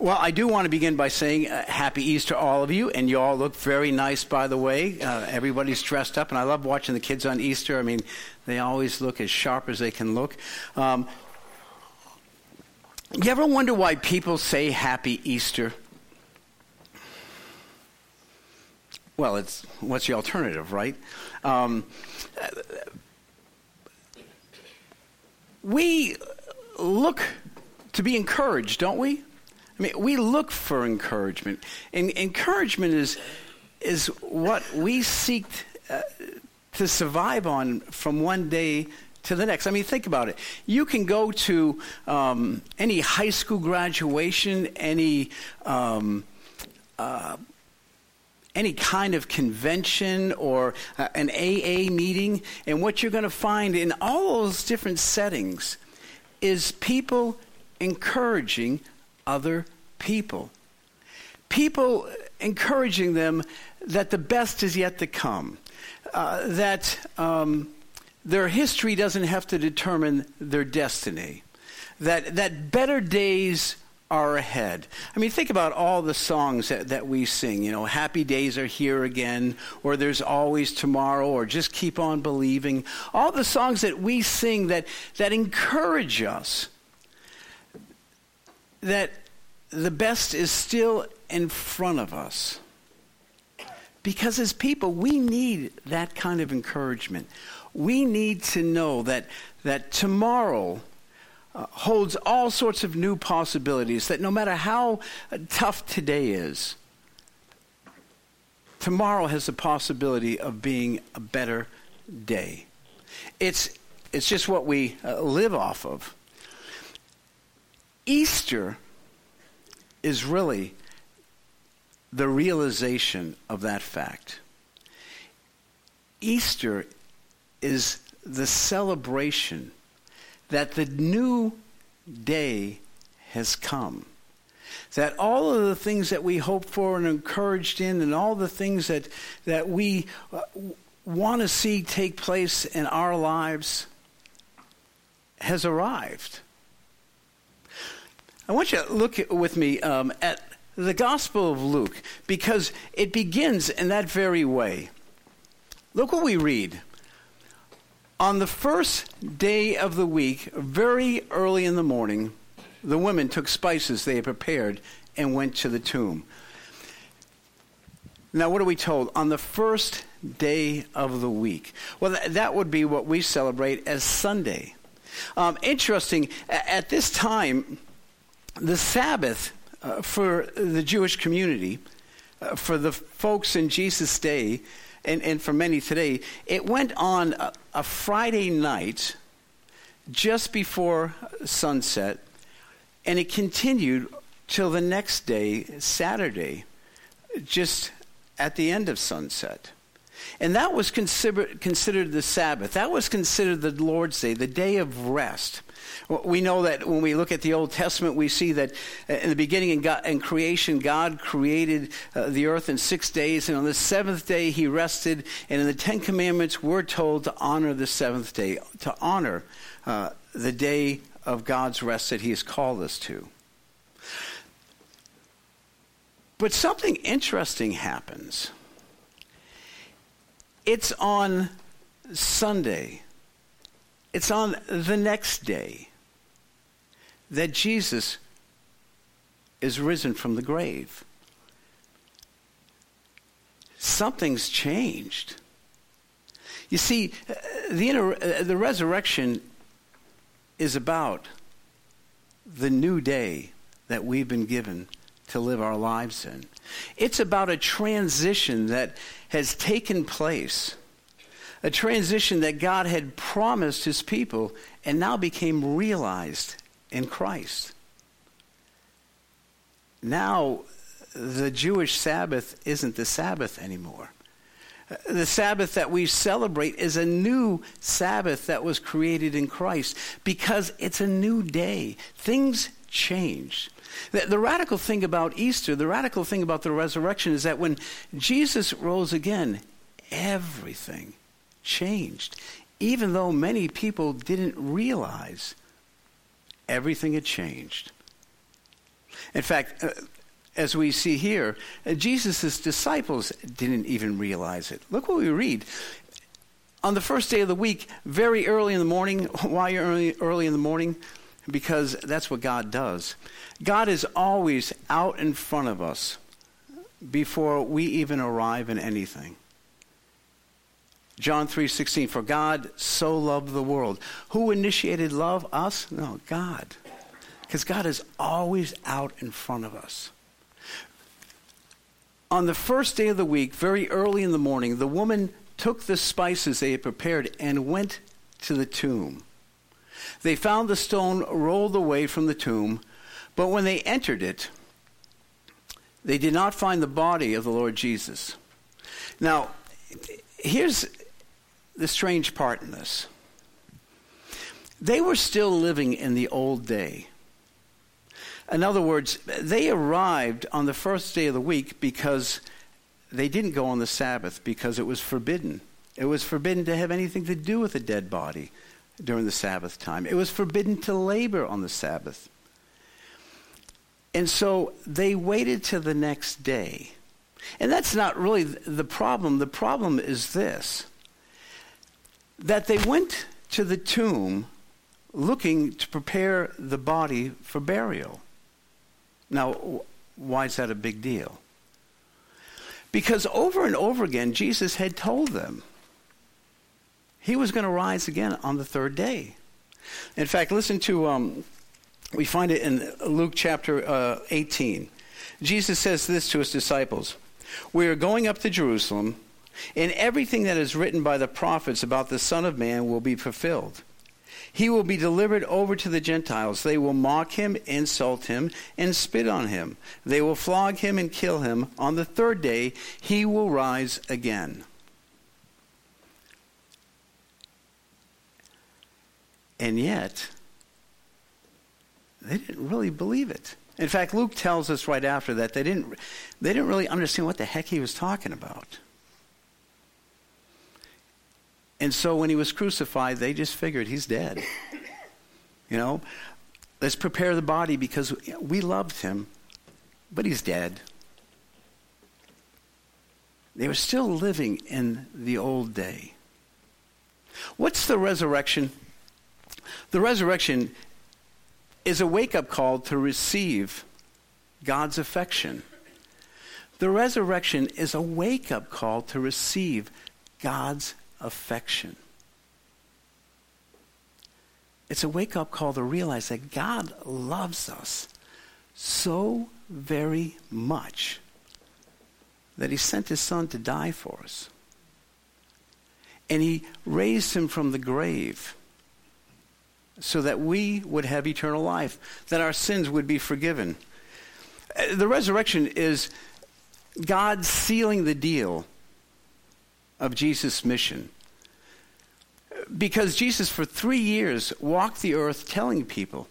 Well, I do want to begin by saying uh, Happy Easter, all of you, and you all look very nice, by the way. Uh, everybody's dressed up, and I love watching the kids on Easter. I mean, they always look as sharp as they can look. Um, you ever wonder why people say Happy Easter? Well, it's what's the alternative, right? Um, we look to be encouraged, don't we? I mean, we look for encouragement, and encouragement is is what we seek uh, to survive on from one day to the next. I mean, think about it. You can go to um, any high school graduation, any um, uh, any kind of convention or uh, an AA meeting, and what you're going to find in all those different settings is people encouraging other people. People encouraging them that the best is yet to come, uh, that um, their history doesn't have to determine their destiny, that, that better days are ahead. I mean, think about all the songs that, that we sing. You know, happy days are here again, or there's always tomorrow, or just keep on believing. All the songs that we sing that, that encourage us that the best is still in front of us. Because as people, we need that kind of encouragement. We need to know that, that tomorrow uh, holds all sorts of new possibilities, that no matter how uh, tough today is, tomorrow has the possibility of being a better day. It's, it's just what we uh, live off of. Easter is really the realization of that fact. Easter is the celebration that the new day has come. That all of the things that we hope for and encouraged in, and all the things that, that we uh, want to see take place in our lives, has arrived. I want you to look with me um, at the Gospel of Luke because it begins in that very way. Look what we read. On the first day of the week, very early in the morning, the women took spices they had prepared and went to the tomb. Now, what are we told? On the first day of the week. Well, that would be what we celebrate as Sunday. Um, interesting, at this time, the Sabbath uh, for the Jewish community, uh, for the folks in Jesus' day, and, and for many today, it went on a, a Friday night just before sunset, and it continued till the next day, Saturday, just at the end of sunset. And that was consider, considered the Sabbath. That was considered the Lord's Day, the day of rest. We know that when we look at the Old Testament, we see that uh, in the beginning in, God, in creation, God created uh, the earth in six days, and on the seventh day he rested. And in the Ten Commandments, we're told to honor the seventh day, to honor uh, the day of God's rest that he has called us to. But something interesting happens. It's on Sunday. It's on the next day that Jesus is risen from the grave. Something's changed. You see, the, inter- the resurrection is about the new day that we've been given to live our lives in. It's about a transition that has taken place, a transition that God had promised his people and now became realized in Christ. Now, the Jewish Sabbath isn't the Sabbath anymore. The Sabbath that we celebrate is a new Sabbath that was created in Christ because it's a new day. Things change. The, the, radical thing about Easter, the radical thing about the resurrection is that when Jesus rose again, everything changed. Even though many people didn't realize everything had changed. In fact, uh, as we see here, uh, Jesus' disciples didn't even realize it. Look what we read. On the first day of the week, very early in the morning, why early, early in the morning? Because that's what God does. God is always out in front of us before we even arrive in anything. John 3:16 For God so loved the world. Who initiated love? Us? No, God. Cuz God is always out in front of us. On the first day of the week, very early in the morning, the woman took the spices they had prepared and went to the tomb. They found the stone rolled away from the tomb, but when they entered it, they did not find the body of the Lord Jesus. Now, here's the strange part in this. They were still living in the old day. In other words, they arrived on the first day of the week because they didn't go on the Sabbath because it was forbidden. It was forbidden to have anything to do with a dead body during the Sabbath time. It was forbidden to labor on the Sabbath. And so they waited till the next day. And that's not really the problem. The problem is this that they went to the tomb looking to prepare the body for burial. Now, why is that a big deal? Because over and over again, Jesus had told them he was going to rise again on the third day. In fact, listen to um, we find it in Luke chapter uh, 18. Jesus says this to his disciples We are going up to Jerusalem, and everything that is written by the prophets about the Son of Man will be fulfilled. He will be delivered over to the Gentiles. They will mock him, insult him, and spit on him. They will flog him and kill him. On the third day, he will rise again. And yet, they didn't really believe it. In fact, Luke tells us right after that they didn't, they didn't really understand what the heck he was talking about. And so when he was crucified, they just figured he's dead. You know, let's prepare the body because we loved him, but he's dead. They were still living in the old day. What's the resurrection? The resurrection is a wake up call to receive God's affection. The resurrection is a wake up call to receive God's affection. It's a wake up call to realize that God loves us so very much that he sent his son to die for us. And he raised him from the grave so that we would have eternal life, that our sins would be forgiven. Uh, the resurrection is God sealing the deal of Jesus' mission. Because Jesus, for three years, walked the earth telling people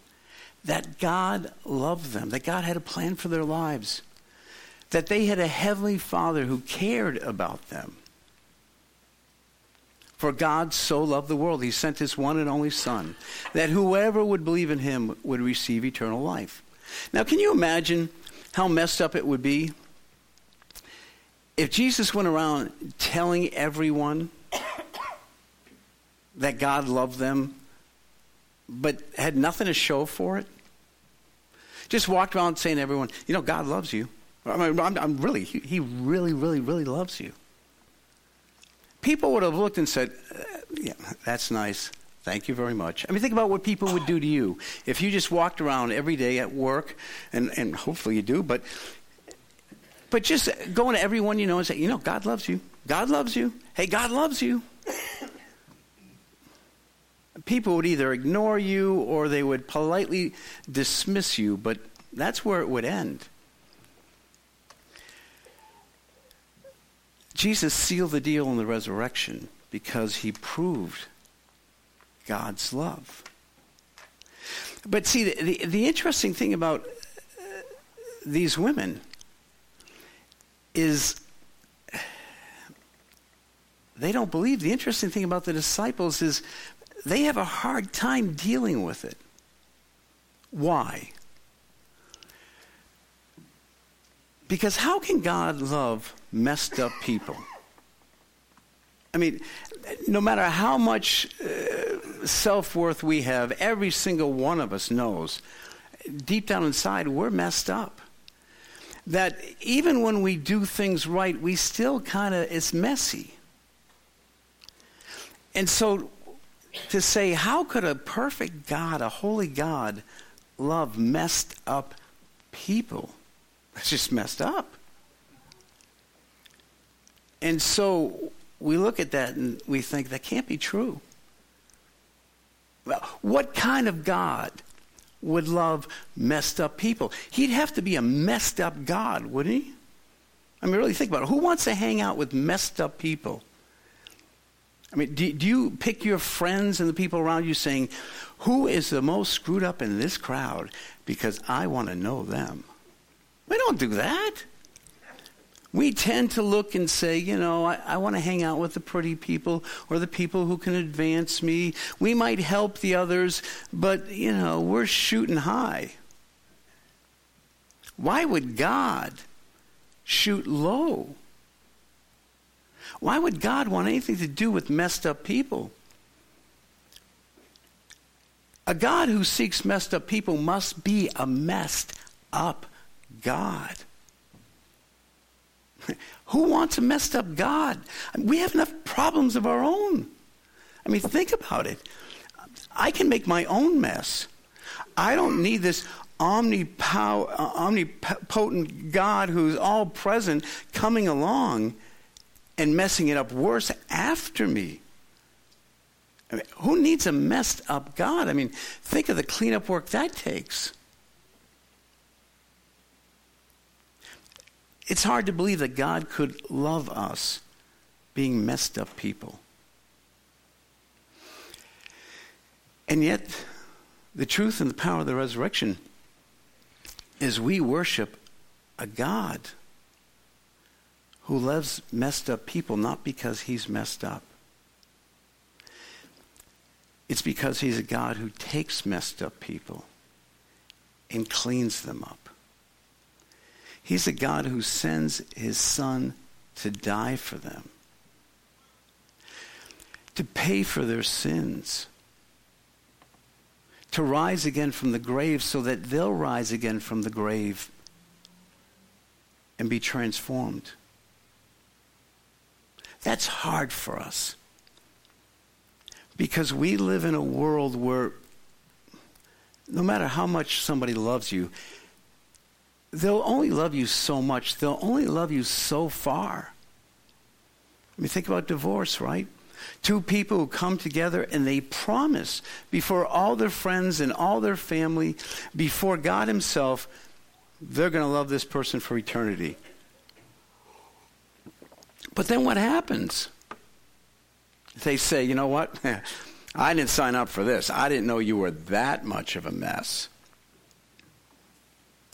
that God loved them, that God had a plan for their lives, that they had a heavenly Father who cared about them. For God so loved the world, he sent his one and only Son, that whoever would believe in him would receive eternal life. Now, can you imagine how messed up it would be if Jesus went around telling everyone that God loved them, but had nothing to show for it? Just walked around saying to everyone, you know, God loves you. I mean, I'm, I'm really, he, he really, really, really loves you people would have looked and said, uh, yeah, that's nice. Thank you very much. I mean, think about what people would do to you if you just walked around every day at work, and, and hopefully you do, but, but just going to everyone you know and say, you know, God loves you. God loves you. Hey, God loves you. People would either ignore you or they would politely dismiss you, but that's where it would end. Jesus sealed the deal in the resurrection because he proved God's love. But see, the, the, the interesting thing about uh, these women is they don't believe. The interesting thing about the disciples is they have a hard time dealing with it. Why? Because how can God love messed up people? I mean, no matter how much uh, self worth we have, every single one of us knows deep down inside we're messed up. That even when we do things right, we still kind of, it's messy. And so to say, how could a perfect God, a holy God, love messed up people? That's just messed up. And so we look at that and we think that can't be true. Well, what kind of God would love messed up people? He'd have to be a messed up God, wouldn't he? I mean, really think about it. Who wants to hang out with messed up people? I mean, do, do you pick your friends and the people around you saying, who is the most screwed up in this crowd because I want to know them? We don't do that. We tend to look and say, you know, I, I want to hang out with the pretty people or the people who can advance me. We might help the others, but, you know, we're shooting high. Why would God shoot low? Why would God want anything to do with messed up people? A God who seeks messed up people must be a messed up God. Who wants a messed up God? We have enough problems of our own. I mean, think about it. I can make my own mess. I don't need this uh, omnipotent God who's all present coming along and messing it up worse after me. I mean, who needs a messed up God? I mean, think of the cleanup work that takes. It's hard to believe that God could love us being messed up people. And yet, the truth and the power of the resurrection is we worship a God who loves messed up people not because he's messed up. It's because he's a God who takes messed up people and cleans them up. He's a God who sends his son to die for them, to pay for their sins, to rise again from the grave so that they'll rise again from the grave and be transformed. That's hard for us. Because we live in a world where no matter how much somebody loves you, they'll only love you so much. They'll only love you so far. I mean, think about divorce, right? Two people who come together and they promise before all their friends and all their family, before God Himself, they're going to love this person for eternity. But then what happens? They say, you know what? I didn't sign up for this. I didn't know you were that much of a mess.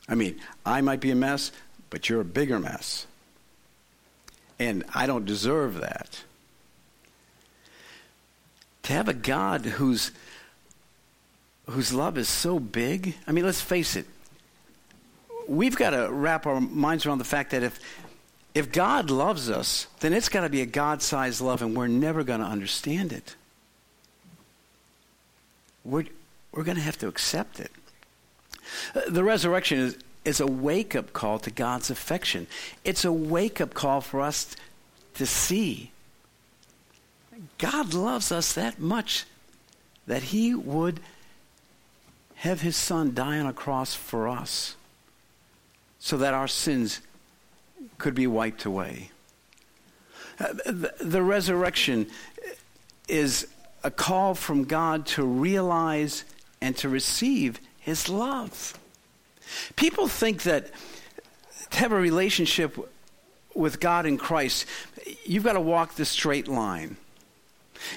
I mean, I might be a mess, but you're a bigger mess. And I don't deserve that. To have a God whose, whose love is so big, I mean, let's face it. We've got to wrap our minds around the fact that if, if God loves us, then it's got to be a God sized love, and we're never going to understand it. We're, we're going to have to accept it. Uh, the resurrection is, is a wake up call to God's affection, it's a wake up call for us to see God loves us that much that He would have His Son die on a cross for us so that our sins could be wiped away. Uh, the, the resurrection is a call from God to realize and to receive his love. People think that to have a relationship with God in Christ, you've got to walk the straight line.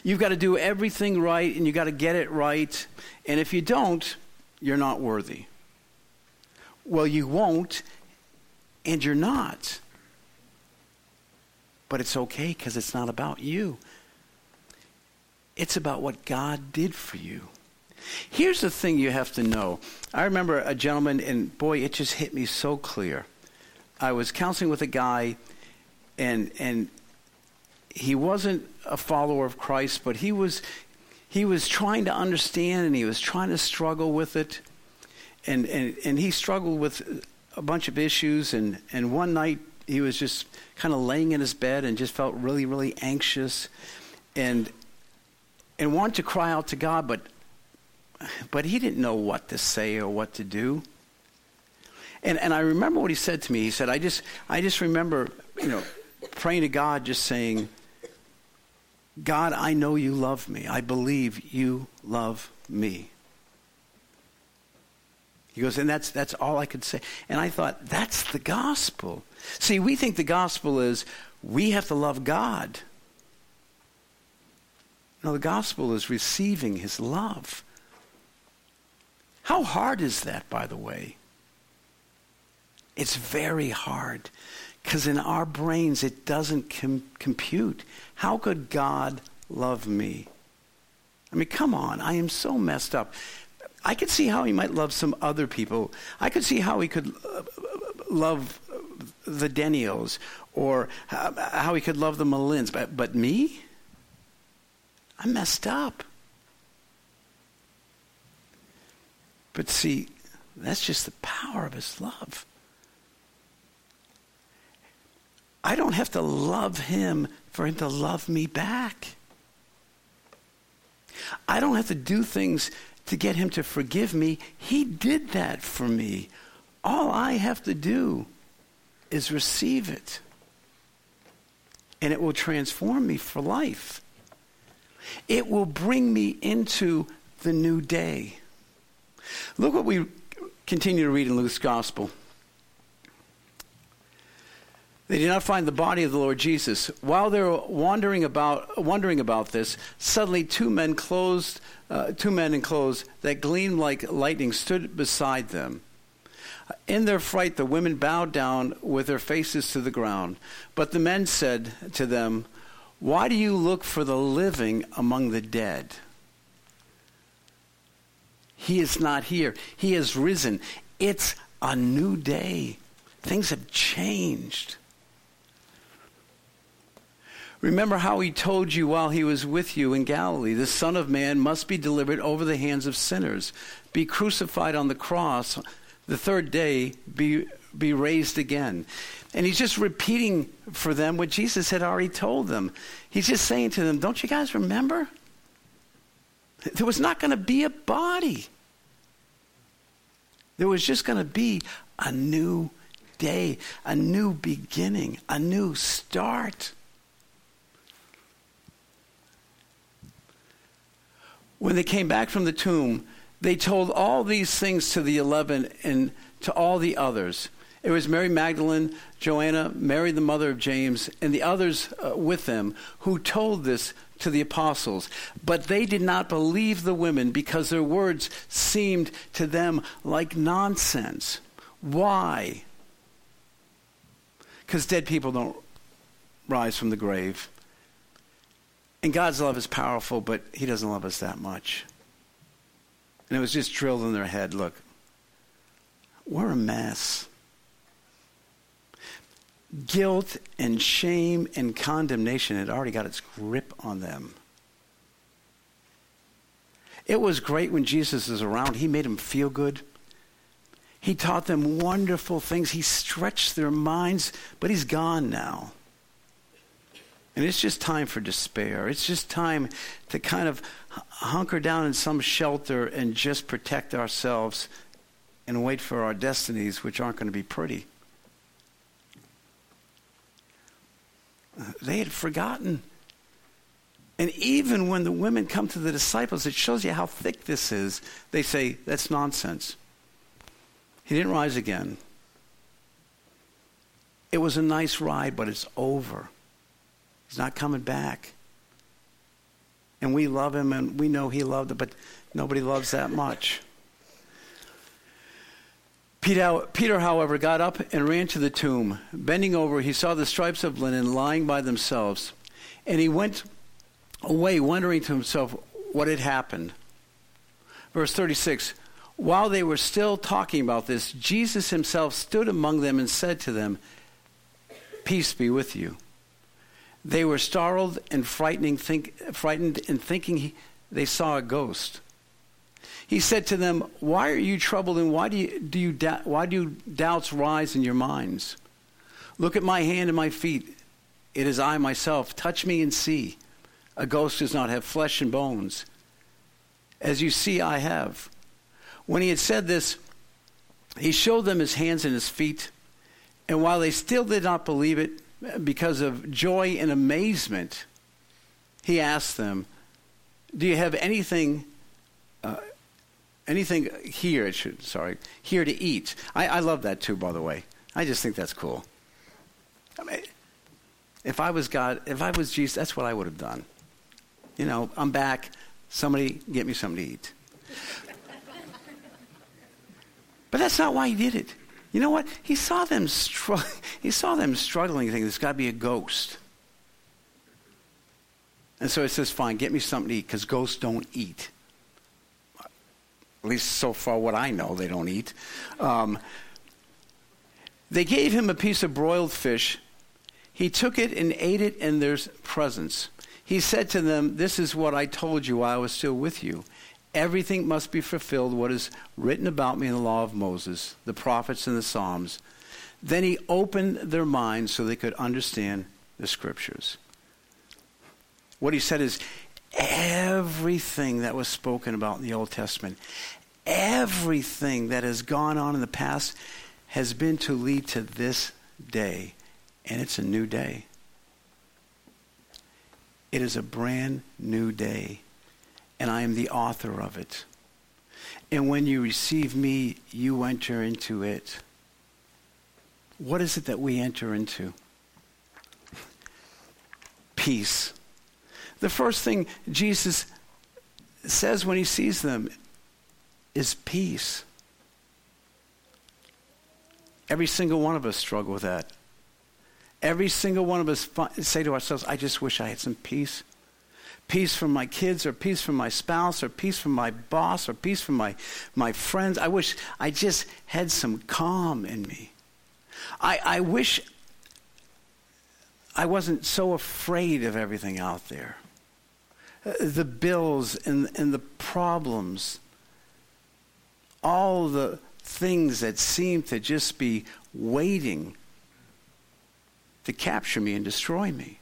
You've got to do everything right and you've got to get it right. And if you don't, you're not worthy. Well, you won't, and you're not. But it's okay because it's not about you. It's about what God did for you. Here's the thing you have to know. I remember a gentleman, and boy, it just hit me so clear. I was counseling with a guy, and and he wasn't a follower of Christ, but he was he was trying to understand and he was trying to struggle with it, and and and he struggled with a bunch of issues, and and one night he was just kind of laying in his bed and just felt really really anxious, and and wanted to cry out to God, but but he didn't know what to say or what to do. And, and I remember what he said to me. He said, I just, I just remember, you know, praying to God, just saying, God, I know you love me. I believe you love me. He goes, and that's, that's all I could say. And I thought, that's the gospel. See, we think the gospel is we have to love God. No, the gospel is receiving his love. How hard is that, by the way? It's very hard because in our brains it doesn't com- compute. How could God love me? I mean, come on, I am so messed up. I could see how he might love some other people. I could see how he could uh, love the Daniels or how he could love the Malins, but, but me? I'm messed up. But see, that's just the power of his love. I don't have to love him for him to love me back. I don't have to do things to get him to forgive me. He did that for me. All I have to do is receive it. And it will transform me for life. It will bring me into the new day. Look what we continue to read in Luke's gospel. They did not find the body of the Lord Jesus. While they were wandering about, wondering about this, suddenly two men clothed, uh, two men in clothes that gleamed like lightning stood beside them. In their fright, the women bowed down with their faces to the ground. But the men said to them, Why do you look for the living among the dead? He is not here. He has risen. It's a new day. Things have changed. Remember how he told you while he was with you in Galilee the Son of Man must be delivered over the hands of sinners, be crucified on the cross, the third day be, be raised again. And he's just repeating for them what Jesus had already told them. He's just saying to them, Don't you guys remember? There was not going to be a body. There was just going to be a new day, a new beginning, a new start. When they came back from the tomb, they told all these things to the eleven and to all the others. It was Mary Magdalene, Joanna, Mary the mother of James, and the others uh, with them who told this to the apostles. But they did not believe the women because their words seemed to them like nonsense. Why? Because dead people don't rise from the grave. And God's love is powerful, but He doesn't love us that much. And it was just drilled in their head look, we're a mess. Guilt and shame and condemnation had already got its grip on them. It was great when Jesus was around. He made them feel good. He taught them wonderful things. He stretched their minds, but he's gone now. And it's just time for despair. It's just time to kind of hunker down in some shelter and just protect ourselves and wait for our destinies, which aren't going to be pretty. They had forgotten. And even when the women come to the disciples, it shows you how thick this is. They say, That's nonsense. He didn't rise again. It was a nice ride, but it's over. He's not coming back. And we love him and we know he loved it, but nobody loves that much. Peter, however, got up and ran to the tomb. Bending over, he saw the stripes of linen lying by themselves. And he went away, wondering to himself what had happened. Verse 36 While they were still talking about this, Jesus himself stood among them and said to them, Peace be with you. They were startled and frightening, think, frightened and thinking he, they saw a ghost. He said to them, Why are you troubled and why do, you, do you why do doubts rise in your minds? Look at my hand and my feet. It is I myself. Touch me and see. A ghost does not have flesh and bones. As you see, I have. When he had said this, he showed them his hands and his feet. And while they still did not believe it, because of joy and amazement, he asked them, Do you have anything? Uh, anything here, it should, sorry, here to eat. I, I love that too, by the way. I just think that's cool. I mean, if I was God, if I was Jesus, that's what I would have done. You know, I'm back. Somebody get me something to eat. but that's not why he did it. You know what? He saw them str- he saw them struggling, thinking there's got to be a ghost. And so he says, "Fine, get me something to eat, because ghosts don't eat." At least so far, what I know, they don't eat. Um, they gave him a piece of broiled fish. He took it and ate it in their presence. He said to them, This is what I told you while I was still with you. Everything must be fulfilled, what is written about me in the law of Moses, the prophets, and the Psalms. Then he opened their minds so they could understand the scriptures. What he said is, everything that was spoken about in the Old Testament, everything that has gone on in the past has been to lead to this day. And it's a new day. It is a brand new day. And I am the author of it. And when you receive me, you enter into it. What is it that we enter into? Peace. The first thing Jesus says when he sees them is peace. Every single one of us struggle with that. Every single one of us say to ourselves, I just wish I had some peace. Peace from my kids, or peace from my spouse, or peace from my boss, or peace from my, my friends. I wish I just had some calm in me. I, I wish I wasn't so afraid of everything out there. The bills and, and the problems, all the things that seem to just be waiting to capture me and destroy me.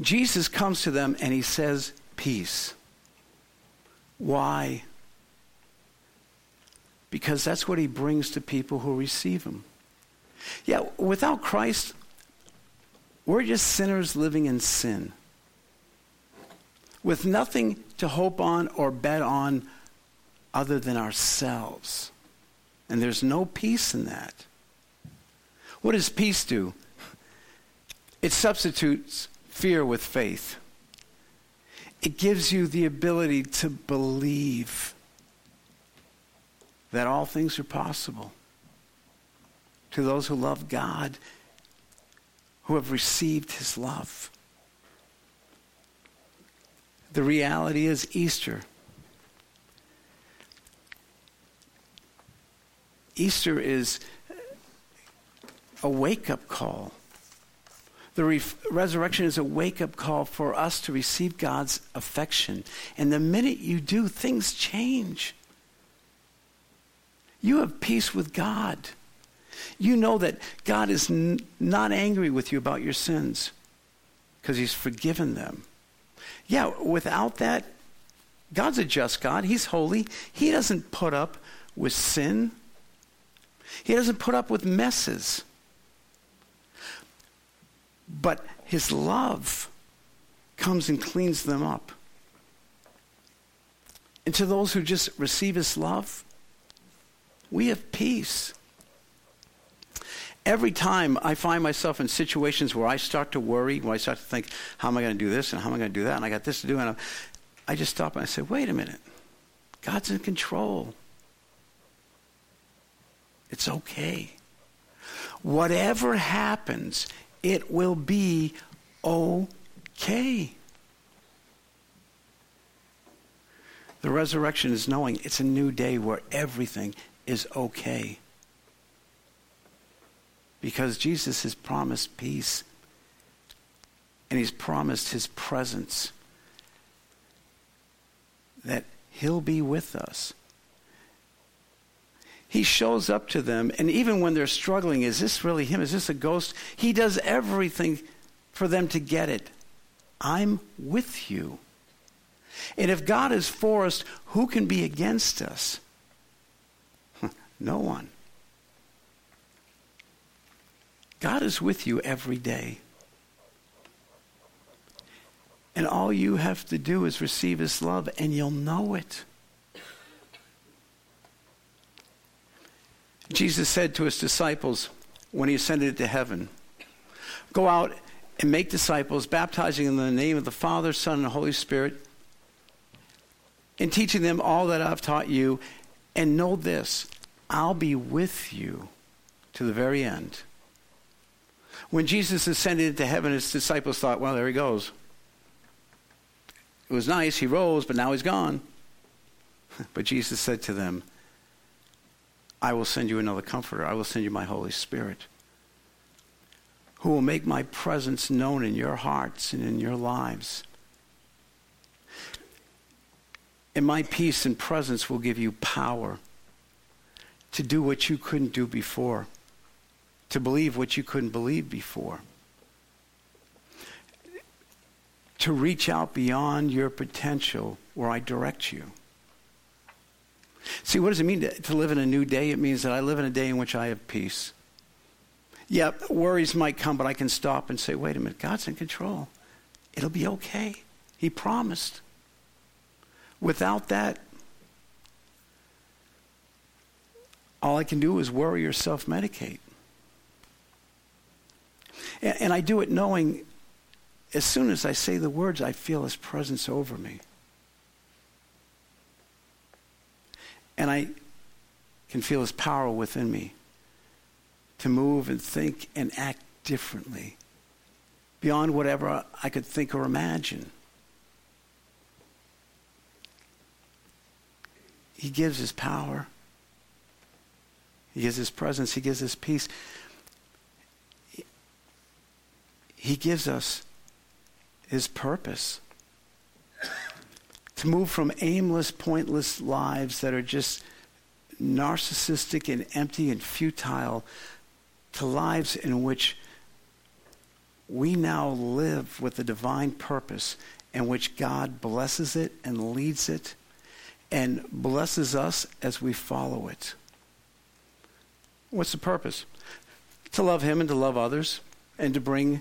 Jesus comes to them and he says, Peace. Why? Because that's what he brings to people who receive him. Yeah, without Christ, we're just sinners living in sin. With nothing to hope on or bet on other than ourselves. And there's no peace in that. What does peace do? It substitutes fear with faith. It gives you the ability to believe that all things are possible to those who love God, who have received his love. The reality is Easter. Easter is a wake up call. The re- resurrection is a wake up call for us to receive God's affection. And the minute you do, things change. You have peace with God. You know that God is n- not angry with you about your sins because He's forgiven them. Yeah, without that, God's a just God. He's holy. He doesn't put up with sin, He doesn't put up with messes. But his love comes and cleans them up. And to those who just receive his love, we have peace. Every time I find myself in situations where I start to worry, where I start to think, how am I going to do this and how am I going to do that? And I got this to do. And I'm, I just stop and I say, wait a minute. God's in control. It's okay. Whatever happens, it will be okay. The resurrection is knowing it's a new day where everything is okay. Because Jesus has promised peace and he's promised his presence that he'll be with us. He shows up to them, and even when they're struggling, is this really him? Is this a ghost? He does everything for them to get it. I'm with you. And if God is for us, who can be against us? no one. God is with you every day. And all you have to do is receive his love, and you'll know it. Jesus said to his disciples when he ascended to heaven, Go out and make disciples, baptizing in the name of the Father, Son, and Holy Spirit, and teaching them all that I've taught you. And know this I'll be with you to the very end. When Jesus ascended into heaven, his disciples thought, well, there he goes. It was nice, he rose, but now he's gone. But Jesus said to them, I will send you another comforter. I will send you my Holy Spirit, who will make my presence known in your hearts and in your lives. And my peace and presence will give you power to do what you couldn't do before, to believe what you couldn't believe before, to reach out beyond your potential where I direct you. See, what does it mean to, to live in a new day? It means that I live in a day in which I have peace. Yeah, worries might come, but I can stop and say, wait a minute, God's in control. It'll be okay. He promised. Without that, all I can do is worry or self medicate. And, and, I do it knowing as soon as I say the words, I feel his presence over me. And I can feel his power within me to move and think and act differently beyond whatever I could think or imagine. He gives his power. He gives his presence. He gives his peace. He gives us his purpose to move from aimless, pointless lives that are just narcissistic and empty and futile to lives in which we now live with a divine purpose in which God blesses it and leads it and blesses us as we follow it. What's the purpose? To love Him and to love others and to bring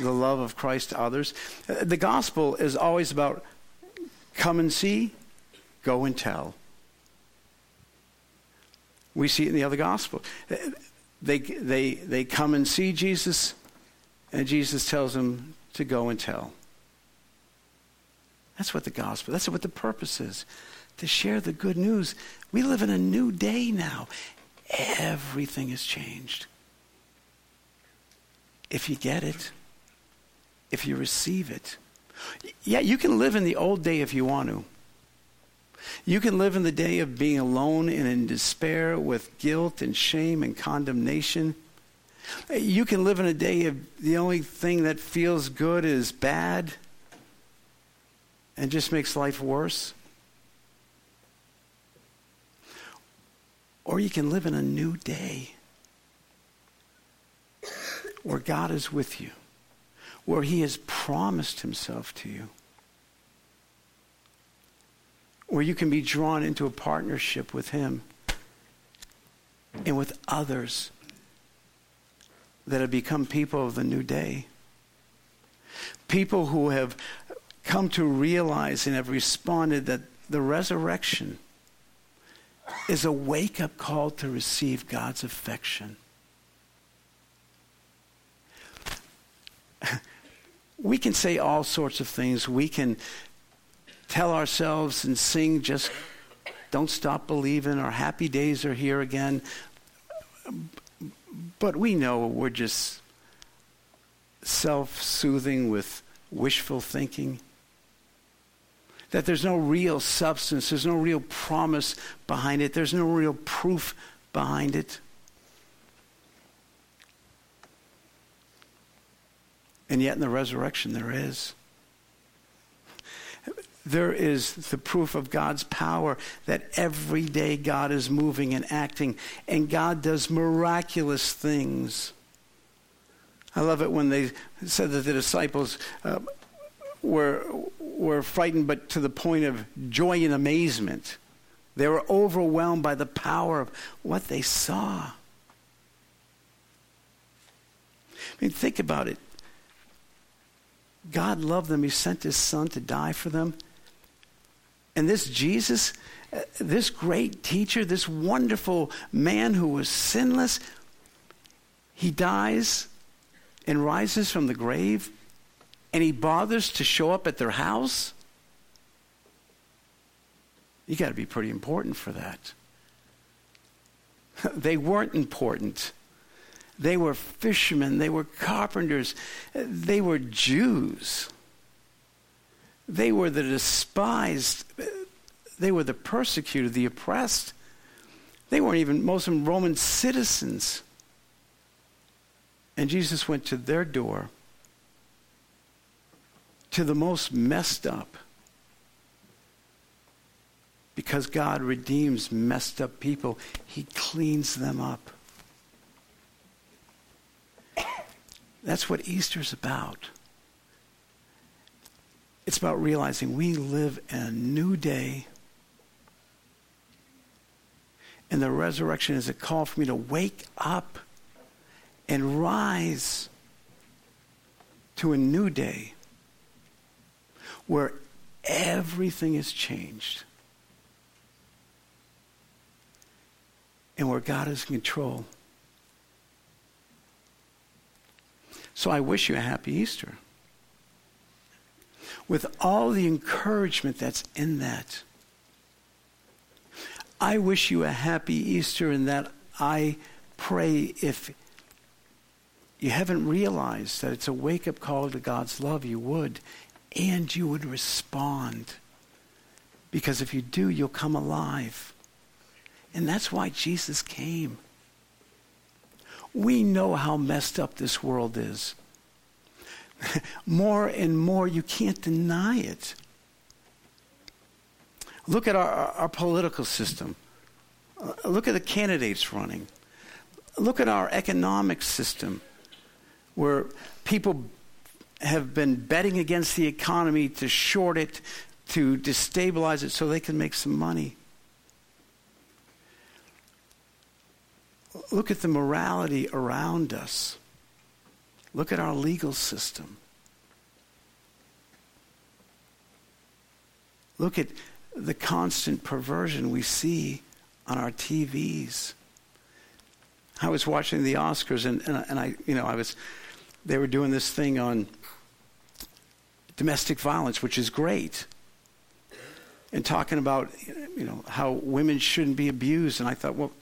the love of Christ to others. Uh, the gospel is always about Come and see, go and tell. We see it in the other gospel. Uh, they, they, they come and see Jesus, and Jesus tells them to go and tell. That's what the gospel, that's what the purpose is to share the good news. We live in a new day now. Everything has changed. If you get it, if you receive it. Yeah, you can live in the old day if you want to. You can live in the day of being alone and in despair with guilt and shame and condemnation. You can live in a day of the only thing that feels good is bad and just makes life worse. Or you can live in a new day where God is with you where he has promised himself to you. Where you can be drawn into a partnership with him and with others that have become people of the new day. People who have come to realize and have responded that the resurrection is a wake up call to receive God's affection. We can say all sorts of things. We can tell ourselves and sing just don't stop believing our happy days are here again. But we know we're just self soothing with wishful thinking. that there's no real substance, there's no real promise behind it, there's no real proof behind it. And yet in the resurrection, there is. There is the proof of God's power that every day God is moving and acting, and God does miraculous things. I love it when they said that the disciples uh, were, were frightened, but to the point of joy and amazement. They were overwhelmed by the power of what they saw. I mean, think about it. God loved them. He sent his son to die for them. And this Jesus, this great teacher, this wonderful man who was sinless, he dies and rises from the grave and he bothers to show up at their house. You got to be pretty important for that. they weren't important. They were fishermen, they were carpenters, they were Jews. They were the despised, they were the persecuted, the oppressed. They weren't even most of them Roman citizens. And Jesus went to their door, to the most messed up. Because God redeems messed up people, He cleans them up. That's what Easter's about. It's about realizing we live in a new day. And the resurrection is a call for me to wake up and rise to a new day where everything is changed and where God is in control. So I wish you a happy Easter. With all the encouragement that's in that. I wish you a happy Easter in that I pray if you haven't realized that it's a wake up call to God's love, you would, and you would respond. Because if you do, you'll come alive. And that's why Jesus came. We know how messed up this world is. more and more, you can't deny it. Look at our, our political system. Uh, look at the candidates running. Look at our economic system, where people have been betting against the economy to short it, to destabilize it so they can make some money. Look at the morality around us. Look at our legal system. Look at the constant perversion we see on our TVs. I was watching the Oscars, and, and, and I, you know, I was, they were doing this thing on domestic violence, which is great, and talking about, you know, how women shouldn't be abused. And I thought, well,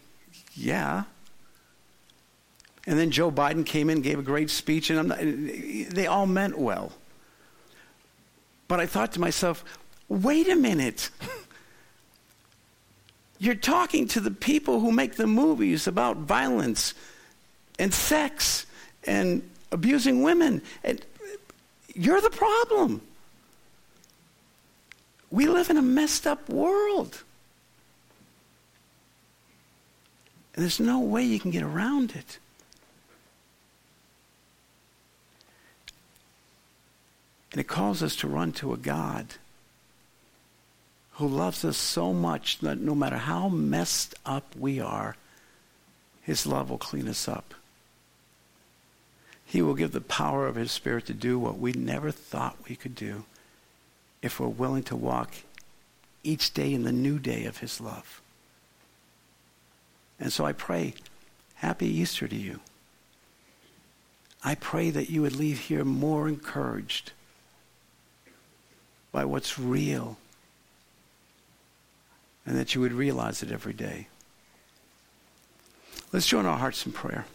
yeah, and then Joe Biden came in, gave a great speech, and not, they all meant well. But I thought to myself, wait a minute. You're talking to the people who make the movies about violence and sex and abusing women. And you're the problem. We live in a messed up world. And there's no way you can get around it. And it calls us to run to a God who loves us so much that no matter how messed up we are, his love will clean us up. He will give the power of his spirit to do what we never thought we could do if we're willing to walk each day in the new day of his love. And so I pray, happy Easter to you. I pray that you would leave here more encouraged by what's real and that you would realize it every day. Let's join our hearts in prayer.